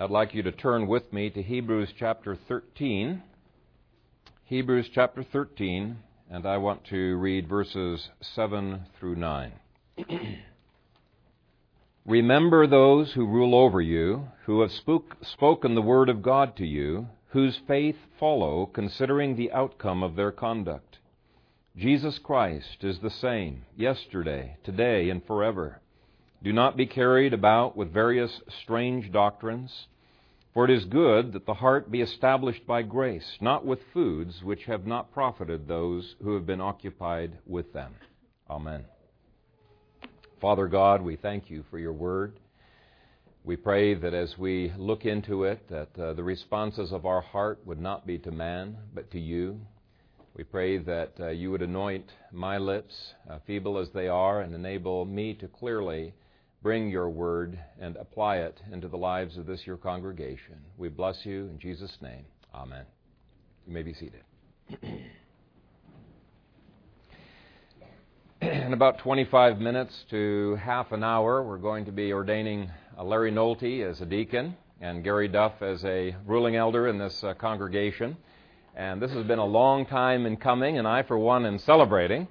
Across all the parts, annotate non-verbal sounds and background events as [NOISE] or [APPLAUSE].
I'd like you to turn with me to Hebrews chapter 13. Hebrews chapter 13, and I want to read verses 7 through 9. [CLEARS THROAT] Remember those who rule over you, who have spook, spoken the word of God to you, whose faith follow, considering the outcome of their conduct. Jesus Christ is the same yesterday, today, and forever. Do not be carried about with various strange doctrines, for it is good that the heart be established by grace, not with foods which have not profited those who have been occupied with them. Amen. Father God, we thank you for your word. We pray that as we look into it, that uh, the responses of our heart would not be to man, but to you. We pray that uh, you would anoint my lips, uh, feeble as they are, and enable me to clearly bring your word and apply it into the lives of this your congregation. We bless you in Jesus' name. Amen. You may be seated. [CLEARS THROAT] in about 25 minutes to half an hour, we're going to be ordaining uh, Larry Nolte as a deacon and Gary Duff as a ruling elder in this uh, congregation. And this has been a long time in coming, and I, for one, am celebrating.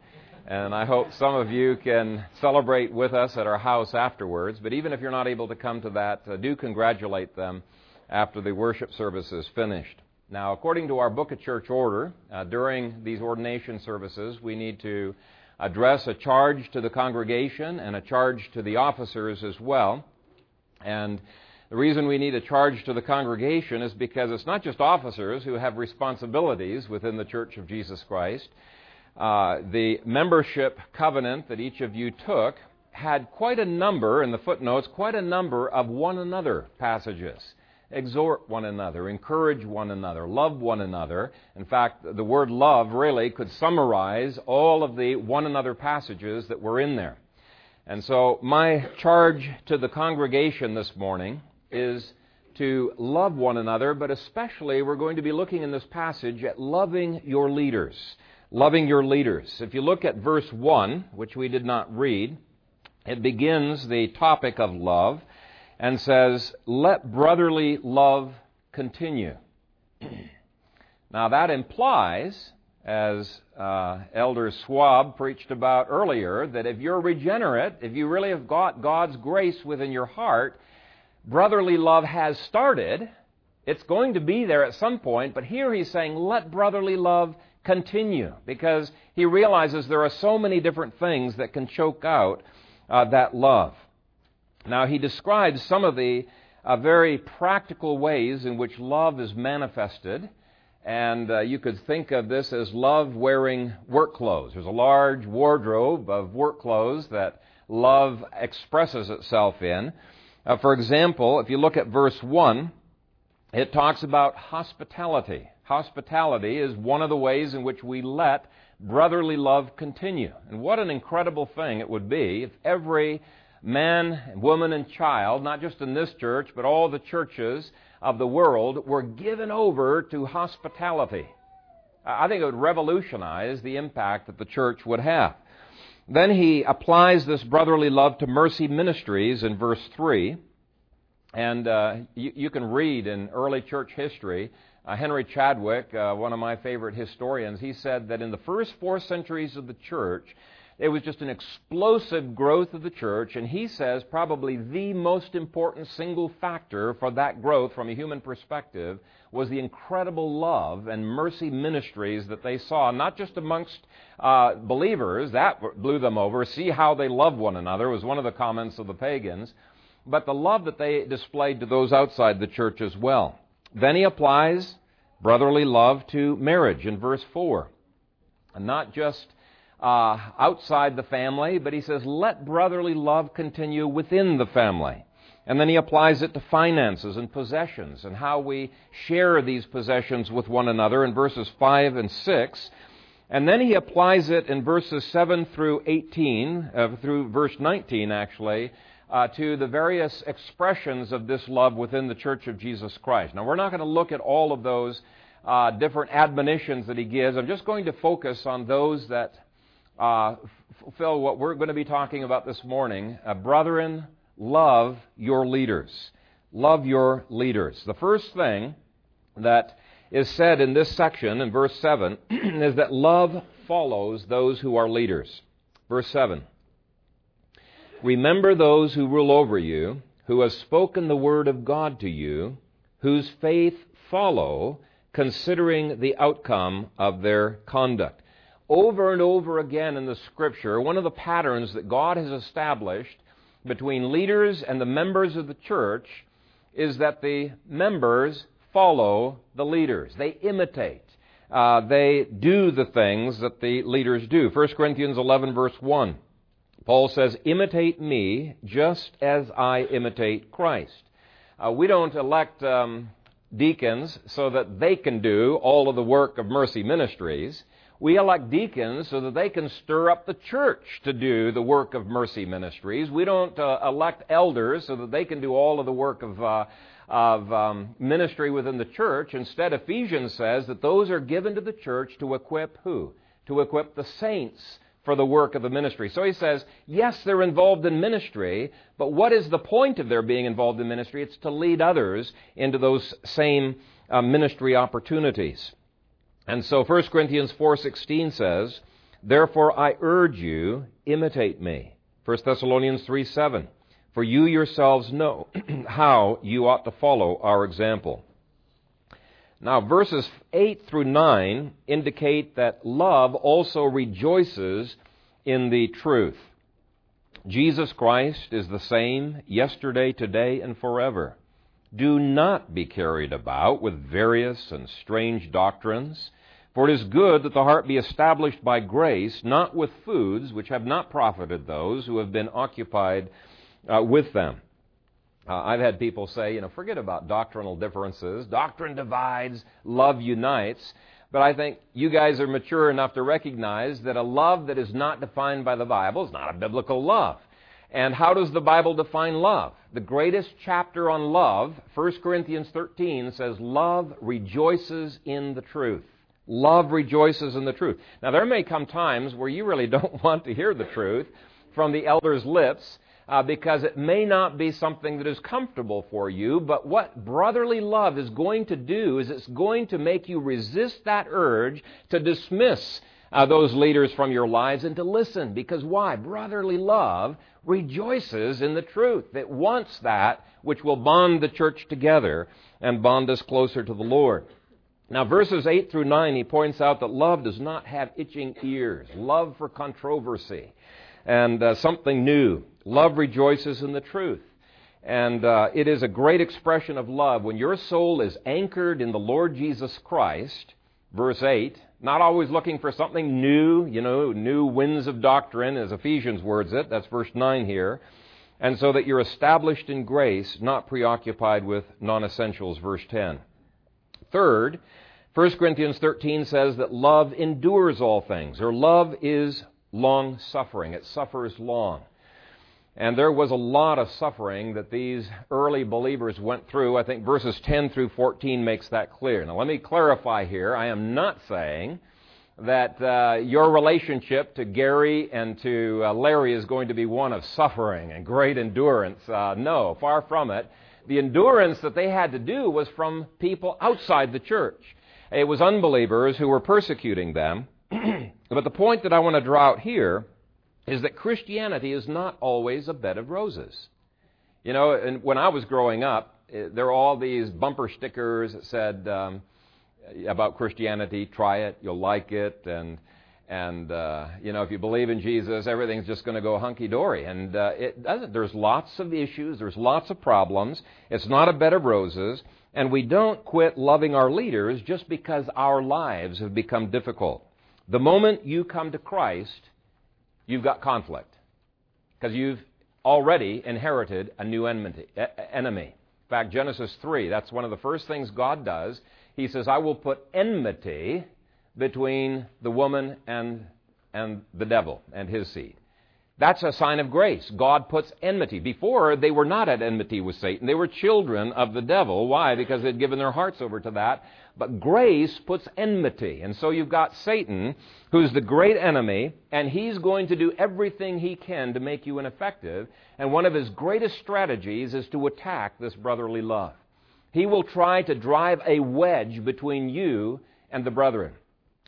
And I hope some of you can celebrate with us at our house afterwards. But even if you're not able to come to that, uh, do congratulate them after the worship service is finished. Now, according to our Book of Church order, uh, during these ordination services, we need to address a charge to the congregation and a charge to the officers as well. And the reason we need a charge to the congregation is because it's not just officers who have responsibilities within the Church of Jesus Christ. Uh, the membership covenant that each of you took had quite a number, in the footnotes, quite a number of one another passages exhort one another, encourage one another, love one another. In fact, the word love really could summarize all of the one another passages that were in there. And so, my charge to the congregation this morning is to love one another, but especially we're going to be looking in this passage at loving your leaders. Loving your leaders. If you look at verse 1, which we did not read, it begins the topic of love and says, Let brotherly love continue. [CLEARS THROAT] now, that implies, as uh, Elder Swab preached about earlier, that if you're regenerate, if you really have got God's grace within your heart, brotherly love has started. It's going to be there at some point, but here he's saying, let brotherly love continue, because he realizes there are so many different things that can choke out uh, that love. Now, he describes some of the uh, very practical ways in which love is manifested. And uh, you could think of this as love wearing work clothes. There's a large wardrobe of work clothes that love expresses itself in. Uh, for example, if you look at verse 1, it talks about hospitality. Hospitality is one of the ways in which we let brotherly love continue. And what an incredible thing it would be if every man, woman, and child, not just in this church, but all the churches of the world, were given over to hospitality. I think it would revolutionize the impact that the church would have. Then he applies this brotherly love to mercy ministries in verse 3. And uh, you, you, can read in early church history, Henry Chadwick, uh, one of my favorite historians, he said that in the first four centuries of the church, it was just an explosive growth of the church, and he says probably the most important single factor for that growth from a human perspective was the incredible love and mercy ministries that they saw, not just amongst uh, believers, that blew them over. See how they love one another was one of the comments of the pagans, but the love that they displayed to those outside the church as well. Then he applies brotherly love to marriage in verse 4. And not just uh, outside the family, but he says, let brotherly love continue within the family. And then he applies it to finances and possessions and how we share these possessions with one another in verses 5 and 6. And then he applies it in verses 7 through 18, uh, through verse 19 actually, uh, to the various expressions of this love within the Church of Jesus Christ. Now, we're not going to look at all of those uh, different admonitions that he gives. I'm just going to focus on those that uh, fulfill what we're going to be talking about this morning. Uh, brethren, love your leaders. love your leaders. The first thing that is said in this section, in verse 7, [CLEARS THROAT] is that love follows those who are leaders. Verse 7 Remember those who rule over you, who have spoken the word of God to you, whose faith follow, considering the outcome of their conduct. Over and over again in the scripture, one of the patterns that God has established between leaders and the members of the church is that the members follow the leaders. They imitate. Uh, they do the things that the leaders do. 1 Corinthians 11, verse 1. Paul says, Imitate me just as I imitate Christ. Uh, we don't elect um, deacons so that they can do all of the work of mercy ministries. We elect deacons so that they can stir up the church to do the work of mercy ministries. We don't uh, elect elders so that they can do all of the work of, uh, of um, ministry within the church. Instead, Ephesians says that those are given to the church to equip who? To equip the saints for the work of the ministry. So he says, yes, they're involved in ministry, but what is the point of their being involved in ministry? It's to lead others into those same uh, ministry opportunities. And so 1 Corinthians 4:16 says, "Therefore I urge you, imitate me." 1 Thessalonians 3:7, "For you yourselves know [CLEARS THROAT] how you ought to follow our example." Now, verses 8 through 9 indicate that love also rejoices in the truth. Jesus Christ is the same yesterday, today, and forever. Do not be carried about with various and strange doctrines for it is good that the heart be established by grace, not with foods which have not profited those who have been occupied uh, with them. Uh, I've had people say, you know, forget about doctrinal differences. Doctrine divides, love unites. But I think you guys are mature enough to recognize that a love that is not defined by the Bible is not a biblical love. And how does the Bible define love? The greatest chapter on love, 1 Corinthians 13, says, Love rejoices in the truth. Love rejoices in the truth. Now, there may come times where you really [LAUGHS] don't want to hear the truth from the elder's lips uh, because it may not be something that is comfortable for you, but what brotherly love is going to do is it's going to make you resist that urge to dismiss uh, those leaders from your lives and to listen. Because why? Brotherly love rejoices in the truth. It wants that which will bond the church together and bond us closer to the Lord. Now, verses 8 through 9, he points out that love does not have itching ears, love for controversy and uh, something new. Love rejoices in the truth. And uh, it is a great expression of love when your soul is anchored in the Lord Jesus Christ, verse 8, not always looking for something new, you know, new winds of doctrine, as Ephesians words it. That's verse 9 here. And so that you're established in grace, not preoccupied with non essentials, verse 10. Third, 1 Corinthians 13 says that love endures all things, or love is long suffering. It suffers long. And there was a lot of suffering that these early believers went through. I think verses 10 through 14 makes that clear. Now, let me clarify here. I am not saying that uh, your relationship to Gary and to uh, Larry is going to be one of suffering and great endurance. Uh, no, far from it. The endurance that they had to do was from people outside the church. It was unbelievers who were persecuting them. [CLEARS THROAT] but the point that I want to draw out here is that Christianity is not always a bed of roses. You know, and when I was growing up, eh, there were all these bumper stickers that said um, about Christianity, try it, you'll like it, and and uh, you know if you believe in Jesus, everything's just going to go hunky dory. And uh, it doesn't. There's lots of issues. There's lots of problems. It's not a bed of roses. And we don't quit loving our leaders just because our lives have become difficult. The moment you come to Christ, you've got conflict because you've already inherited a new enemy. In fact, Genesis 3, that's one of the first things God does. He says, I will put enmity between the woman and, and the devil and his seed. That's a sign of grace. God puts enmity. Before, they were not at enmity with Satan. They were children of the devil. Why? Because they'd given their hearts over to that. But grace puts enmity. And so you've got Satan, who's the great enemy, and he's going to do everything he can to make you ineffective. And one of his greatest strategies is to attack this brotherly love. He will try to drive a wedge between you and the brethren.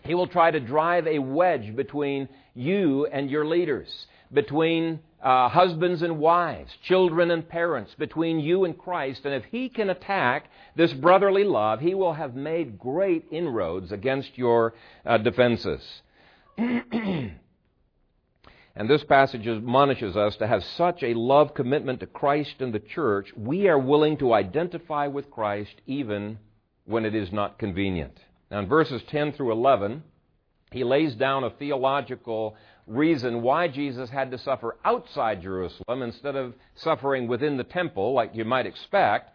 He will try to drive a wedge between you and your leaders between uh, husbands and wives, children and parents, between you and Christ. And if he can attack this brotherly love, he will have made great inroads against your uh, defenses. [CLEARS THROAT] and this passage admonishes us to have such a love commitment to Christ and the church, we are willing to identify with Christ even when it is not convenient. Now, in verses 10 through 11, he lays down a theological reason why Jesus had to suffer outside Jerusalem instead of suffering within the temple, like you might expect.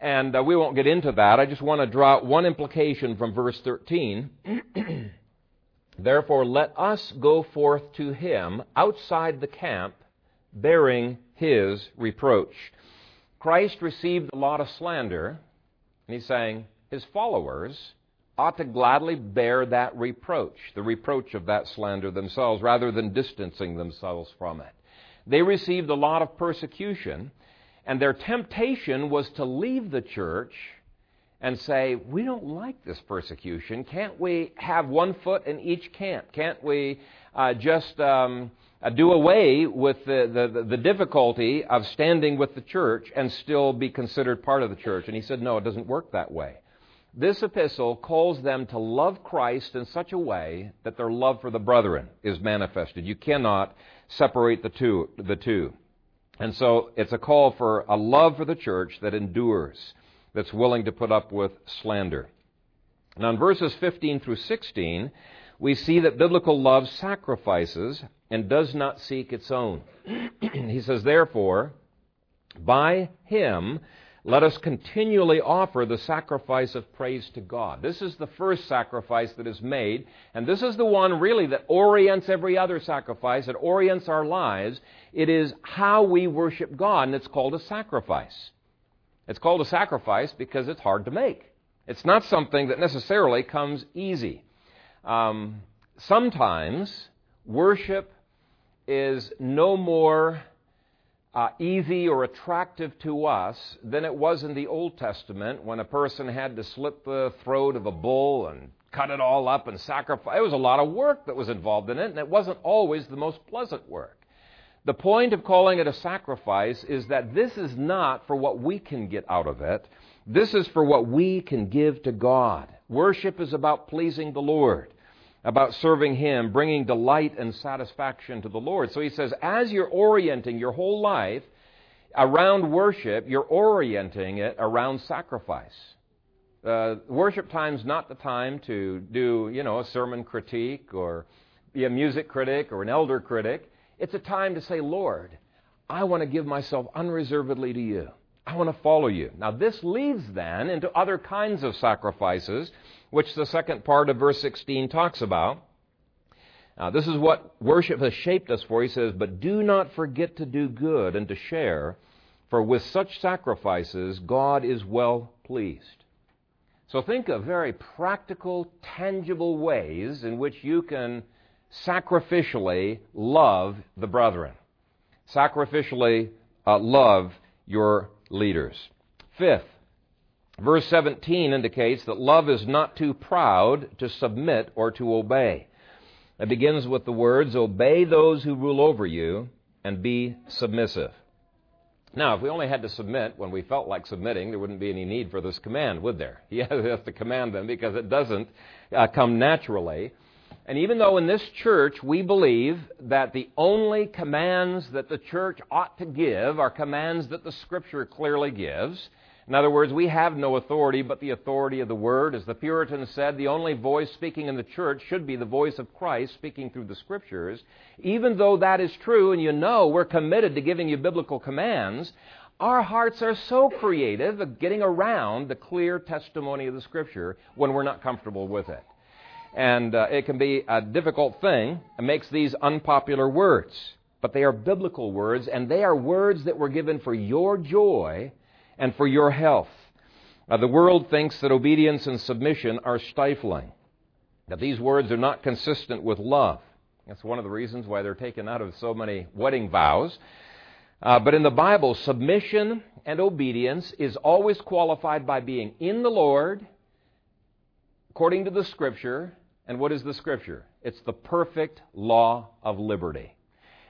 And uh, we won't get into that. I just want to draw one implication from verse 13. [CLEARS THROAT] Therefore, let us go forth to him outside the camp, bearing his reproach. Christ received a lot of slander, and he's saying his followers ought to gladly bear that reproach, the reproach of that slander themselves, rather than distancing themselves from it. They received a lot of persecution, and their temptation was to leave the church and say, We don't like this persecution. Can't we have one foot in each camp? Can't we uh, just um, uh, do away with the, the, the difficulty of standing with the church and still be considered part of the church? And he said, No, it doesn't work that way. This epistle calls them to love Christ in such a way that their love for the brethren is manifested. You cannot separate the two, the two. And so it's a call for a love for the church that endures, that's willing to put up with slander. Now, in verses 15 through 16, we see that biblical love sacrifices and does not seek its own. [CLEARS THROAT] he says, Therefore, by him let us continually offer the sacrifice of praise to God. This is the first sacrifice that is made, and this is the one really that orients every other sacrifice, it orients our lives. It is how we worship God, and it's called a sacrifice. It's called a sacrifice because it's hard to make. It's not something that necessarily comes easy. Um, sometimes worship is no more uh, easy or attractive to us than it was in the Old Testament when a person had to slit the throat of a bull and cut it all up and sacrifice. It was a lot of work that was involved in it, and it wasn't always the most pleasant work. The point of calling it a sacrifice is that this is not for what we can get out of it. This is for what we can give to God. Worship is about pleasing the Lord about serving Him, bringing delight and satisfaction to the Lord. So he says, as you're orienting your whole life around worship, you're orienting it around sacrifice. Uh, worship time's not the time to do, you know, a sermon critique or be a music critic or an elder critic. It's a time to say, Lord, I want to give myself unreservedly to you. I want to follow you. Now, this leads then into other kinds of sacrifices which the second part of verse 16 talks about. Now, this is what worship has shaped us for. He says, But do not forget to do good and to share, for with such sacrifices God is well pleased. So think of very practical, tangible ways in which you can sacrificially love the brethren, sacrificially uh, love your leaders. Fifth, Verse 17 indicates that love is not too proud to submit or to obey. It begins with the words, Obey those who rule over you and be submissive. Now, if we only had to submit when we felt like submitting, there wouldn't be any need for this command, would there? [LAUGHS] He has to command them because it doesn't uh, come naturally. And even though in this church we believe that the only commands that the church ought to give are commands that the Scripture clearly gives, in other words, we have no authority but the authority of the Word. As the Puritans said, the only voice speaking in the church should be the voice of Christ speaking through the Scriptures. Even though that is true, and you know we're committed to giving you biblical commands, our hearts are so creative of getting around the clear testimony of the Scripture when we're not comfortable with it. And uh, it can be a difficult thing. It makes these unpopular words. but they are biblical words, and they are words that were given for your joy and for your health. Uh, the world thinks that obedience and submission are stifling, that these words are not consistent with love. That's one of the reasons why they're taken out of so many wedding vows. Uh, but in the Bible, submission and obedience is always qualified by being in the Lord, according to the Scripture. And what is the Scripture? It's the perfect law of liberty.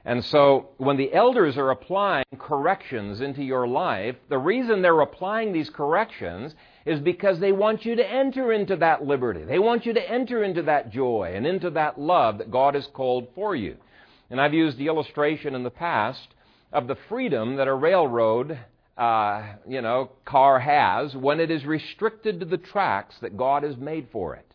And so, when the elders are applying corrections into your life, the reason they're applying these corrections is because they want you to enter into that liberty. They want you to enter into that joy and into that love that God has called for you. And I've used the illustration in the past of the freedom that a railroad, uh, you know, car has when it is restricted to the tracks that God has made for it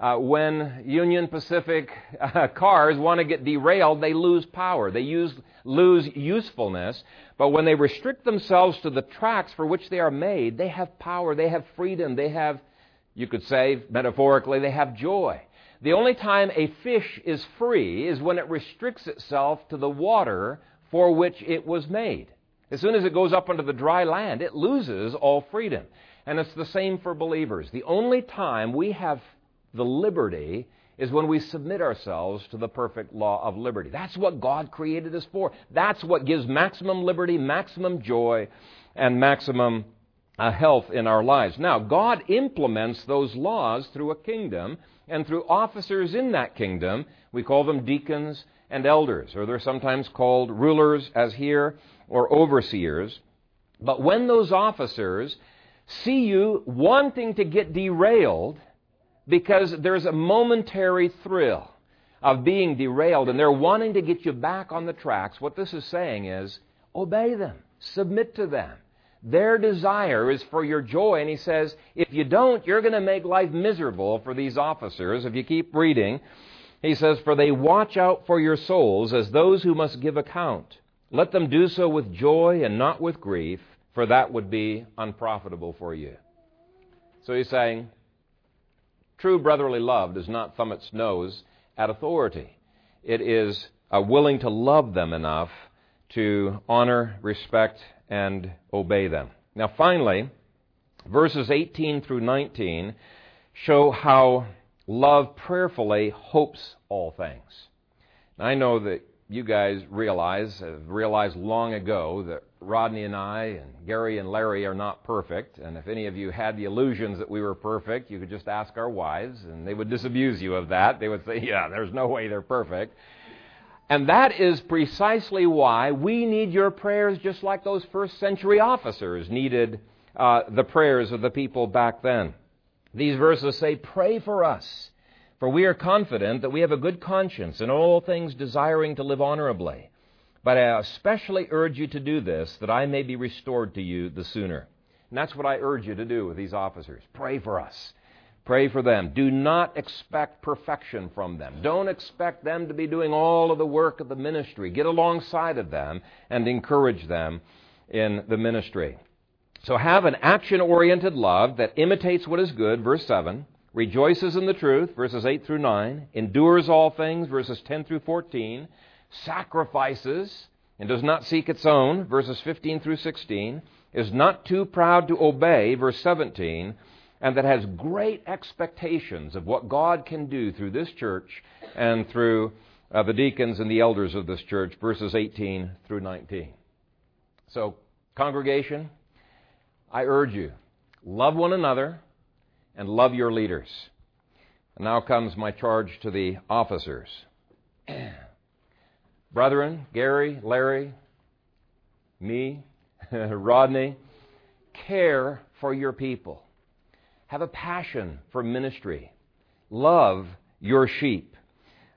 uh, when Union Pacific uh, cars want to get derailed, they lose power. They use, lose usefulness. But when they restrict themselves to the tracks for which they are made, they have power, they have freedom, they have, you could say metaphorically, they have joy. The only time a fish is free is when it restricts itself to the water for which it was made. As soon as it goes up onto the dry land, it loses all freedom. And it's the same for believers. The only time we have the liberty is when we submit ourselves to the perfect law of liberty. That's what God created us for. That's what gives maximum liberty, maximum joy, and maximum uh, health in our lives. Now, God implements those laws through a kingdom and through officers in that kingdom. We call them deacons and elders, or they're sometimes called rulers, as here, or overseers. But when those officers see you wanting to get derailed, because there's a momentary thrill of being derailed and they're wanting to get you back on the tracks. What this is saying is obey them, submit to them. Their desire is for your joy. And he says, if you don't, you're going to make life miserable for these officers. If you keep reading, he says, For they watch out for your souls as those who must give account. Let them do so with joy and not with grief, for that would be unprofitable for you. So he's saying, True brotherly love does not thumb its nose at authority. It is uh, willing to love them enough to honor, respect, and obey them. Now, finally, verses 18 through 19 show how love prayerfully hopes all things. I know that you guys realize, have realized long ago, that Rodney and I and Gary and Larry are not perfect. And if any of you had the illusions that we were perfect, you could just ask our wives, and they would disabuse you of that. They would say, [LAUGHS] yeah, there's no way they're perfect. And that is precisely why we need your prayers just like those first century officers needed uh, the prayers of the people back then. These verses say, Pray for us for we are confident that we have a good conscience in all things desiring to live honorably. But I especially urge you to do this, that I may be restored to you the sooner. And that's what I urge you to do with these officers. Pray for us. Pray for them. Do not expect perfection from them. Don't expect them to be doing all of the work of the ministry. Get alongside of them and encourage them in the ministry. So have an action oriented love that imitates what is good, verse 7 rejoices in the truth, verses 8 through 9, endures all things, verses 10 through 14, sacrifices and does not seek its own, verses 15 through 16, is not too proud to obey, verse 17, and that has great expectations of what God can do through this church and through uh, the deacons and the elders of this church, verses 18 through 19. So, congregation, I urge you, love one another and love your leaders. And now comes my charge to the officers. [CLEARS THROAT] Brethren, Gary, Larry, me, [LAUGHS] Rodney, care for your people. Have a passion for ministry. Love your sheep.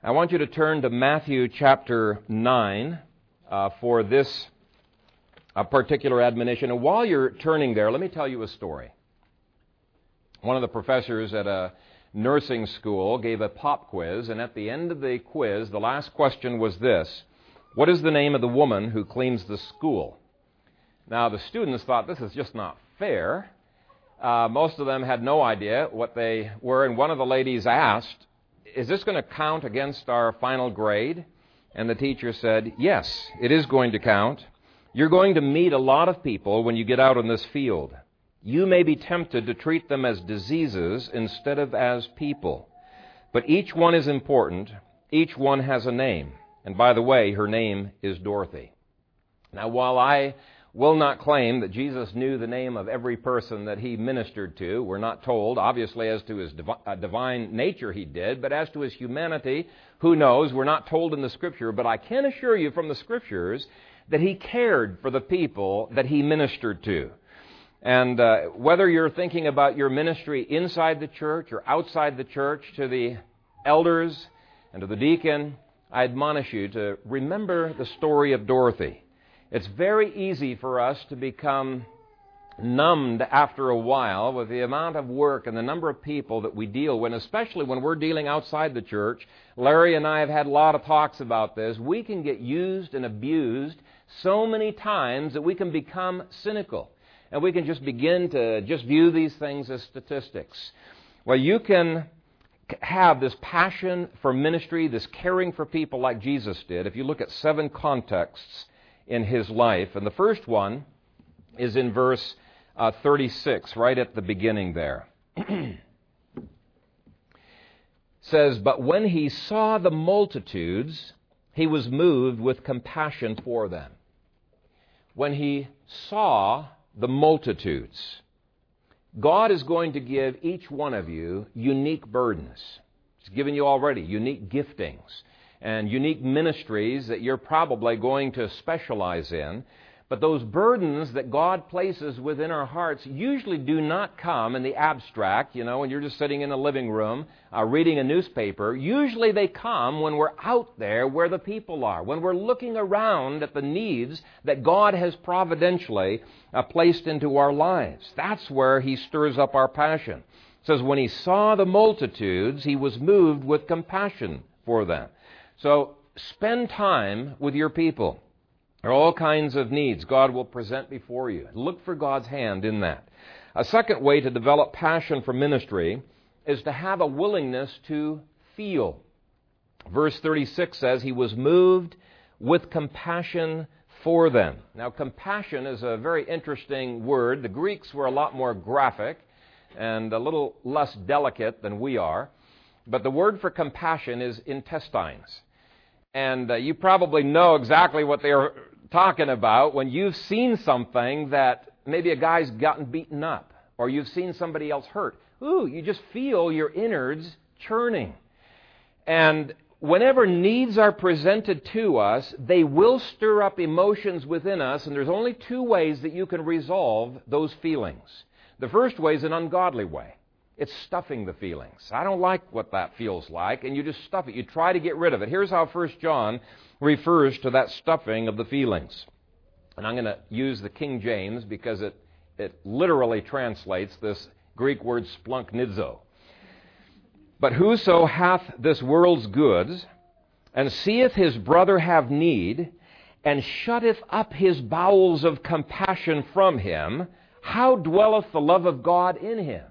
I want you to turn to Matthew chapter 9 uh, for this uh, particular admonition. And while you're turning there, let me tell you a story. One of the professors at a nursing school gave a pop quiz, and at the end of the quiz, the last question was this What is the name of the woman who cleans the school? Now, the students thought this is just not fair. Uh, most of them had no idea what they were, and one of the ladies asked, Is this going to count against our final grade? And the teacher said, Yes, it is going to count. You're going to meet a lot of people when you get out in this field. You may be tempted to treat them as diseases instead of as people. But each one is important. Each one has a name. And by the way, her name is Dorothy. Now, while I will not claim that Jesus knew the name of every person that he ministered to. We're not told, obviously, as to his uh, divine nature he did, but as to his humanity, who knows? We're not told in the Scripture, but I can assure you from the Scriptures that he cared for the people that he ministered to. And uh, whether you're thinking about your ministry inside the church or outside the church to the elders and to the deacon, I admonish you to remember the story of Dorothy. It's very easy for us to become numbed after a while with the amount of work and the number of people that we deal with, especially when we're dealing outside the church. Larry and I have had a lot of talks about this. We can get used and abused so many times that we can become cynical. And we can just begin to just view these things as statistics. Well, you can have this passion for ministry, this caring for people like Jesus did, if you look at seven contexts in his life. And the first one is in verse uh, 36, right at the beginning there. [CLEARS THROAT] says, But when he saw the multitudes, he was moved with compassion for them. When he saw the multitudes, God is going to give each one of you unique burdens. He's given you already unique giftings and unique ministries that you're probably going to specialize in. But those burdens that God places within our hearts usually do not come in the abstract, you know, when you're just sitting in a living room uh, reading a newspaper. Usually they come when we're out there where the people are, when we're looking around at the needs that God has providentially uh, placed into our lives. That's where He stirs up our passion. It says, When He saw the multitudes, He was moved with compassion for them. So spend time with your people. There are all kinds of needs God will present before you. Look for God's hand in that. A second way to develop passion for ministry is to have a willingness to feel. Verse 36 says, He was moved with compassion for them. Now, compassion is a very interesting word. The Greeks were a lot more graphic and a little less delicate than we are. But the word for compassion is intestines. And uh, you probably know exactly what they're talking about when you've seen something that maybe a guy's gotten beaten up or you've seen somebody else hurt. Ooh, you just feel your innards churning. And whenever needs are presented to us, they will stir up emotions within us, and there's only two ways that you can resolve those feelings. The first way is an ungodly way. It's stuffing the feelings. I don't like what that feels like, and you just stuff it. You try to get rid of it. Here's how 1 John refers to that stuffing of the feelings. And I'm going to use the King James because it, it literally translates this Greek word splanchnizo. But whoso hath this world's goods, and seeth his brother have need, and shutteth up his bowels of compassion from him, how dwelleth the love of God in him?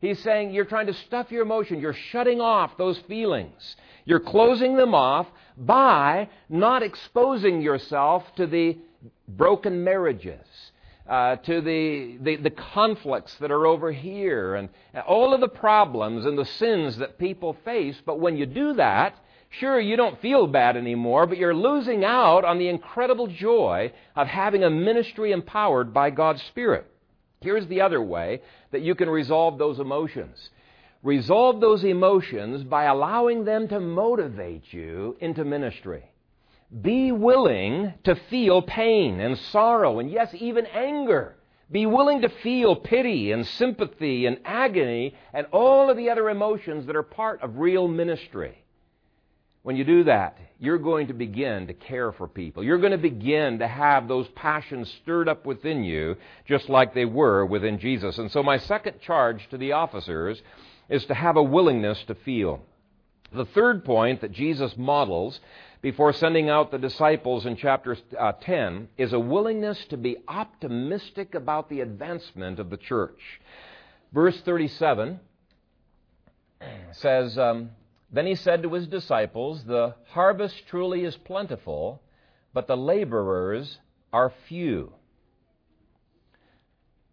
He's saying you're trying to stuff your emotion. You're shutting off those feelings. You're closing them off by not exposing yourself to the broken marriages, uh, to the, the, the, conflicts that are over here, and all of the problems and the sins that people face. But when you do that, sure, you don't feel bad anymore, but you're losing out on the incredible joy of having a ministry empowered by God's Spirit. Here's the other way that you can resolve those emotions. Resolve those emotions by allowing them to motivate you into ministry. Be willing to feel pain and sorrow and, yes, even anger. Be willing to feel pity and sympathy and agony and all of the other emotions that are part of real ministry. When you do that, you're going to begin to care for people. You're going to begin to have those passions stirred up within you, just like they were within Jesus. And so, my second charge to the officers is to have a willingness to feel. The third point that Jesus models before sending out the disciples in chapter uh, 10 is a willingness to be optimistic about the advancement of the church. Verse 37 says, um, Then he said to his disciples, The harvest truly is plentiful, but the laborers are few.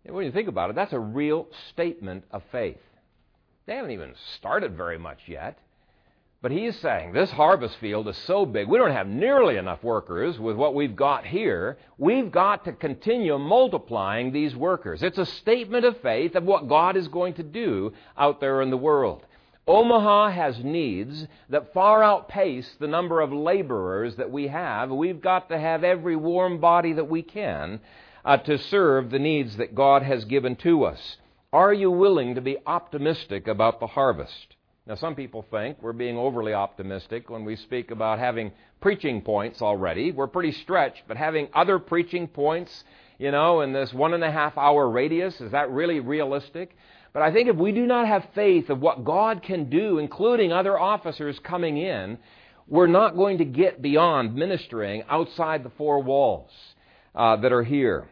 When you think about it, that's a real statement of faith. They haven't even started very much yet. But he's saying this harvest field is so big, we don't have nearly enough workers with what we've got here. We've got to continue multiplying these workers. It's a statement of faith of what God is going to do out there in the world. Omaha has needs that far outpace the number of laborers that we have. We've got to have every warm body that we can uh, to serve the needs that God has given to us. Are you willing to be optimistic about the harvest? Now, some people think we're being overly optimistic when we speak about having preaching points already. We're pretty stretched, but having other preaching points, you know, in this one and a half hour radius, is that really realistic? But I think if we do not have faith of what God can do, including other officers coming in, we're not going to get beyond ministering outside the four walls uh, that are here.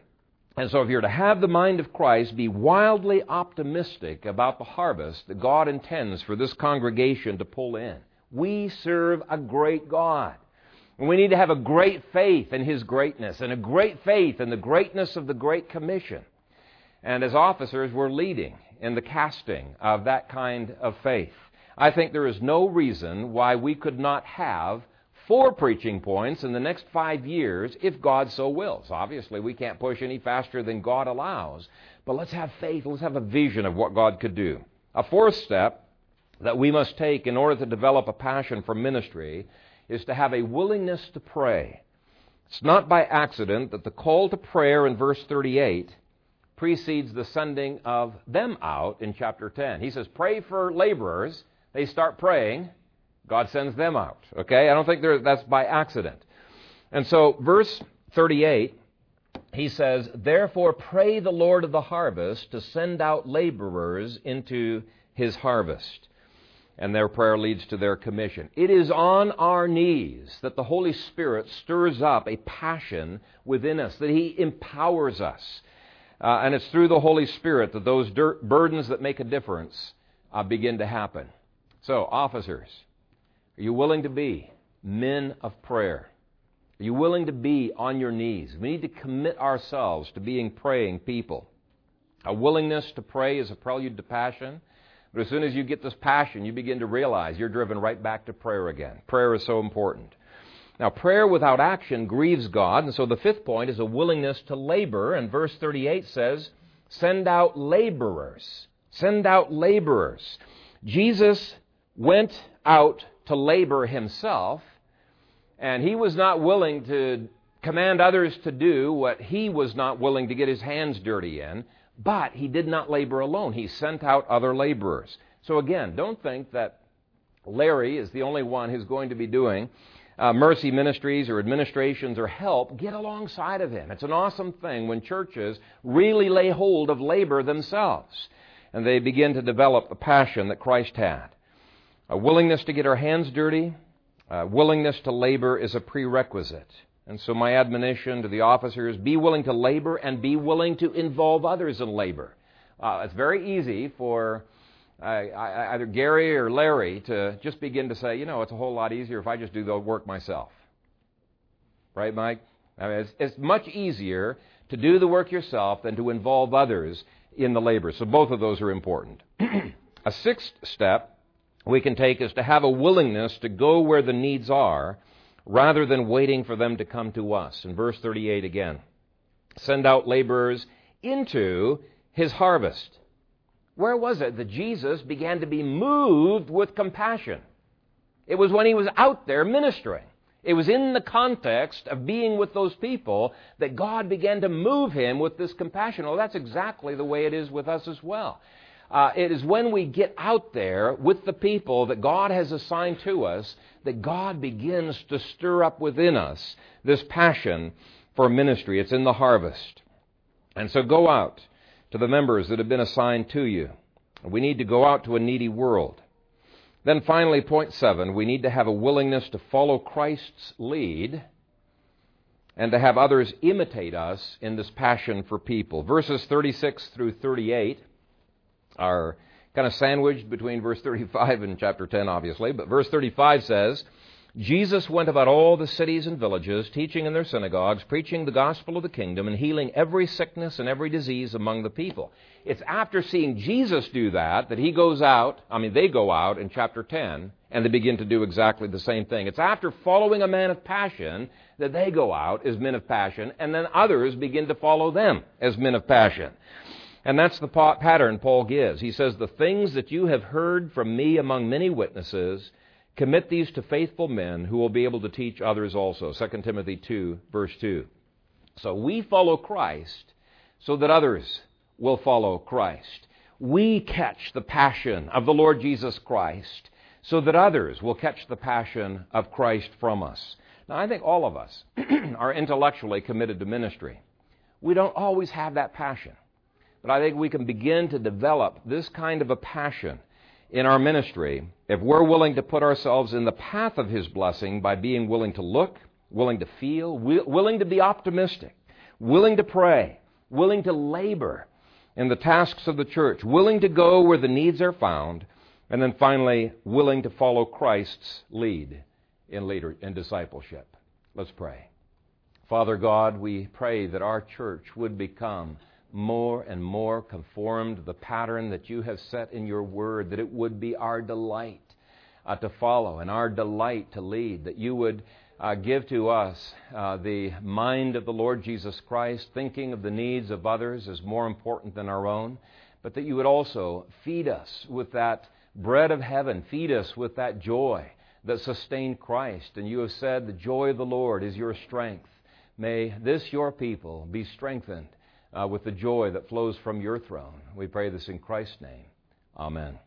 And so, if you're to have the mind of Christ, be wildly optimistic about the harvest that God intends for this congregation to pull in. We serve a great God. And we need to have a great faith in His greatness and a great faith in the greatness of the Great Commission. And as officers, we're leading in the casting of that kind of faith. I think there is no reason why we could not have four preaching points in the next five years if God so wills. Obviously, we can't push any faster than God allows, but let's have faith. Let's have a vision of what God could do. A fourth step that we must take in order to develop a passion for ministry is to have a willingness to pray. It's not by accident that the call to prayer in verse 38 precedes the sending of them out in chapter 10. He says, Pray for laborers. They start praying. God sends them out. Okay? I don't think that's by accident. And so, verse 38, he says, Therefore pray the Lord of the harvest to send out laborers into his harvest. And their prayer leads to their commission. It is on our knees that the Holy Spirit stirs up a passion within us, that He empowers us. Uh, and it's through the Holy Spirit that those burdens that make a difference uh, begin to happen. So, officers, are you willing to be men of prayer? Are you willing to be on your knees? We need to commit ourselves to being praying people. A willingness to pray is a prelude to passion. But as soon as you get this passion, you begin to realize you're driven right back to prayer again. Prayer is so important. Now, prayer without action grieves God. And so the fifth point is a willingness to labor. And verse 38 says, Send out laborers. Send out laborers. Jesus went out to labor himself, and he was not willing to command others to do what he was not willing to get his hands dirty in, but he did not labor alone. He sent out other laborers. So again, don't think that Larry is the only one who's going to be doing uh, mercy ministries or administrations or help. Get alongside of him. It's an awesome thing when churches really lay hold of labor themselves and they begin to develop the passion that Christ had. A willingness to get our hands dirty, a willingness to labor is a prerequisite. And so, my admonition to the officers be willing to labor and be willing to involve others in labor. Uh, it's very easy for uh, either Gary or Larry to just begin to say, you know, it's a whole lot easier if I just do the work myself. Right, Mike? I mean, it's, it's much easier to do the work yourself than to involve others in the labor. So, both of those are important. [CLEARS THROAT] a sixth step we can take is to have a willingness to go where the needs are rather than waiting for them to come to us. In verse 38 again, send out laborers into his harvest. Where was it that Jesus began to be moved with compassion? It was when he was out there ministering. It was in the context of being with those people that God began to move him with this compassion. Well, that's exactly the way it is with us as well. Uh, it is when we get out there with the people that God has assigned to us that God begins to stir up within us this passion for ministry. It's in the harvest. And so go out to the members that have been assigned to you. We need to go out to a needy world. Then finally, point seven, we need to have a willingness to follow Christ's lead and to have others imitate us in this passion for people. Verses 36 through 38 are kind of sandwiched between verse 35 and chapter 10, obviously. But verse 35 says, Jesus went about all the cities and villages, teaching in their synagogues, preaching the gospel of the kingdom, and healing every sickness and every disease among the people. It's after seeing Jesus do that that he goes out, I mean, they go out in chapter 10, and they begin to do exactly the same thing. It's after following a man of passion that they go out as men of passion, and then others begin to follow them as men of passion. And that's the pattern Paul gives. He says, The things that you have heard from me among many witnesses, Commit these to faithful men who will be able to teach others also. 2 Timothy 2, verse 2. So we follow Christ so that others will follow Christ. We catch the passion of the Lord Jesus Christ so that others will catch the passion of Christ from us. Now, I think all of us [CLEARS THROAT] are intellectually committed to ministry. We don't always have that passion. But I think we can begin to develop this kind of a passion in our ministry if we're willing to put ourselves in the path of His blessing by being willing to look, willing to feel, willing to be optimistic, willing to pray, willing to labor in the tasks of the church, willing to go where the needs are found, and then finally, willing to follow Christ's lead in, leader, in discipleship. Let's pray. Father God, we pray that our church would become more and more conformed to the pattern that you have set in your word, that it would be our delight uh, to follow and our delight to lead, that you would uh, give to us uh, the mind of the Lord Jesus Christ, thinking of the needs of others as more important than our own, but that you would also feed us with that bread of heaven, feed us with that joy that sustained Christ. And you have said, The joy of the Lord is your strength. May this, your people, be strengthened uh, with the joy that flows from your throne. We pray this in Christ's name. Amen.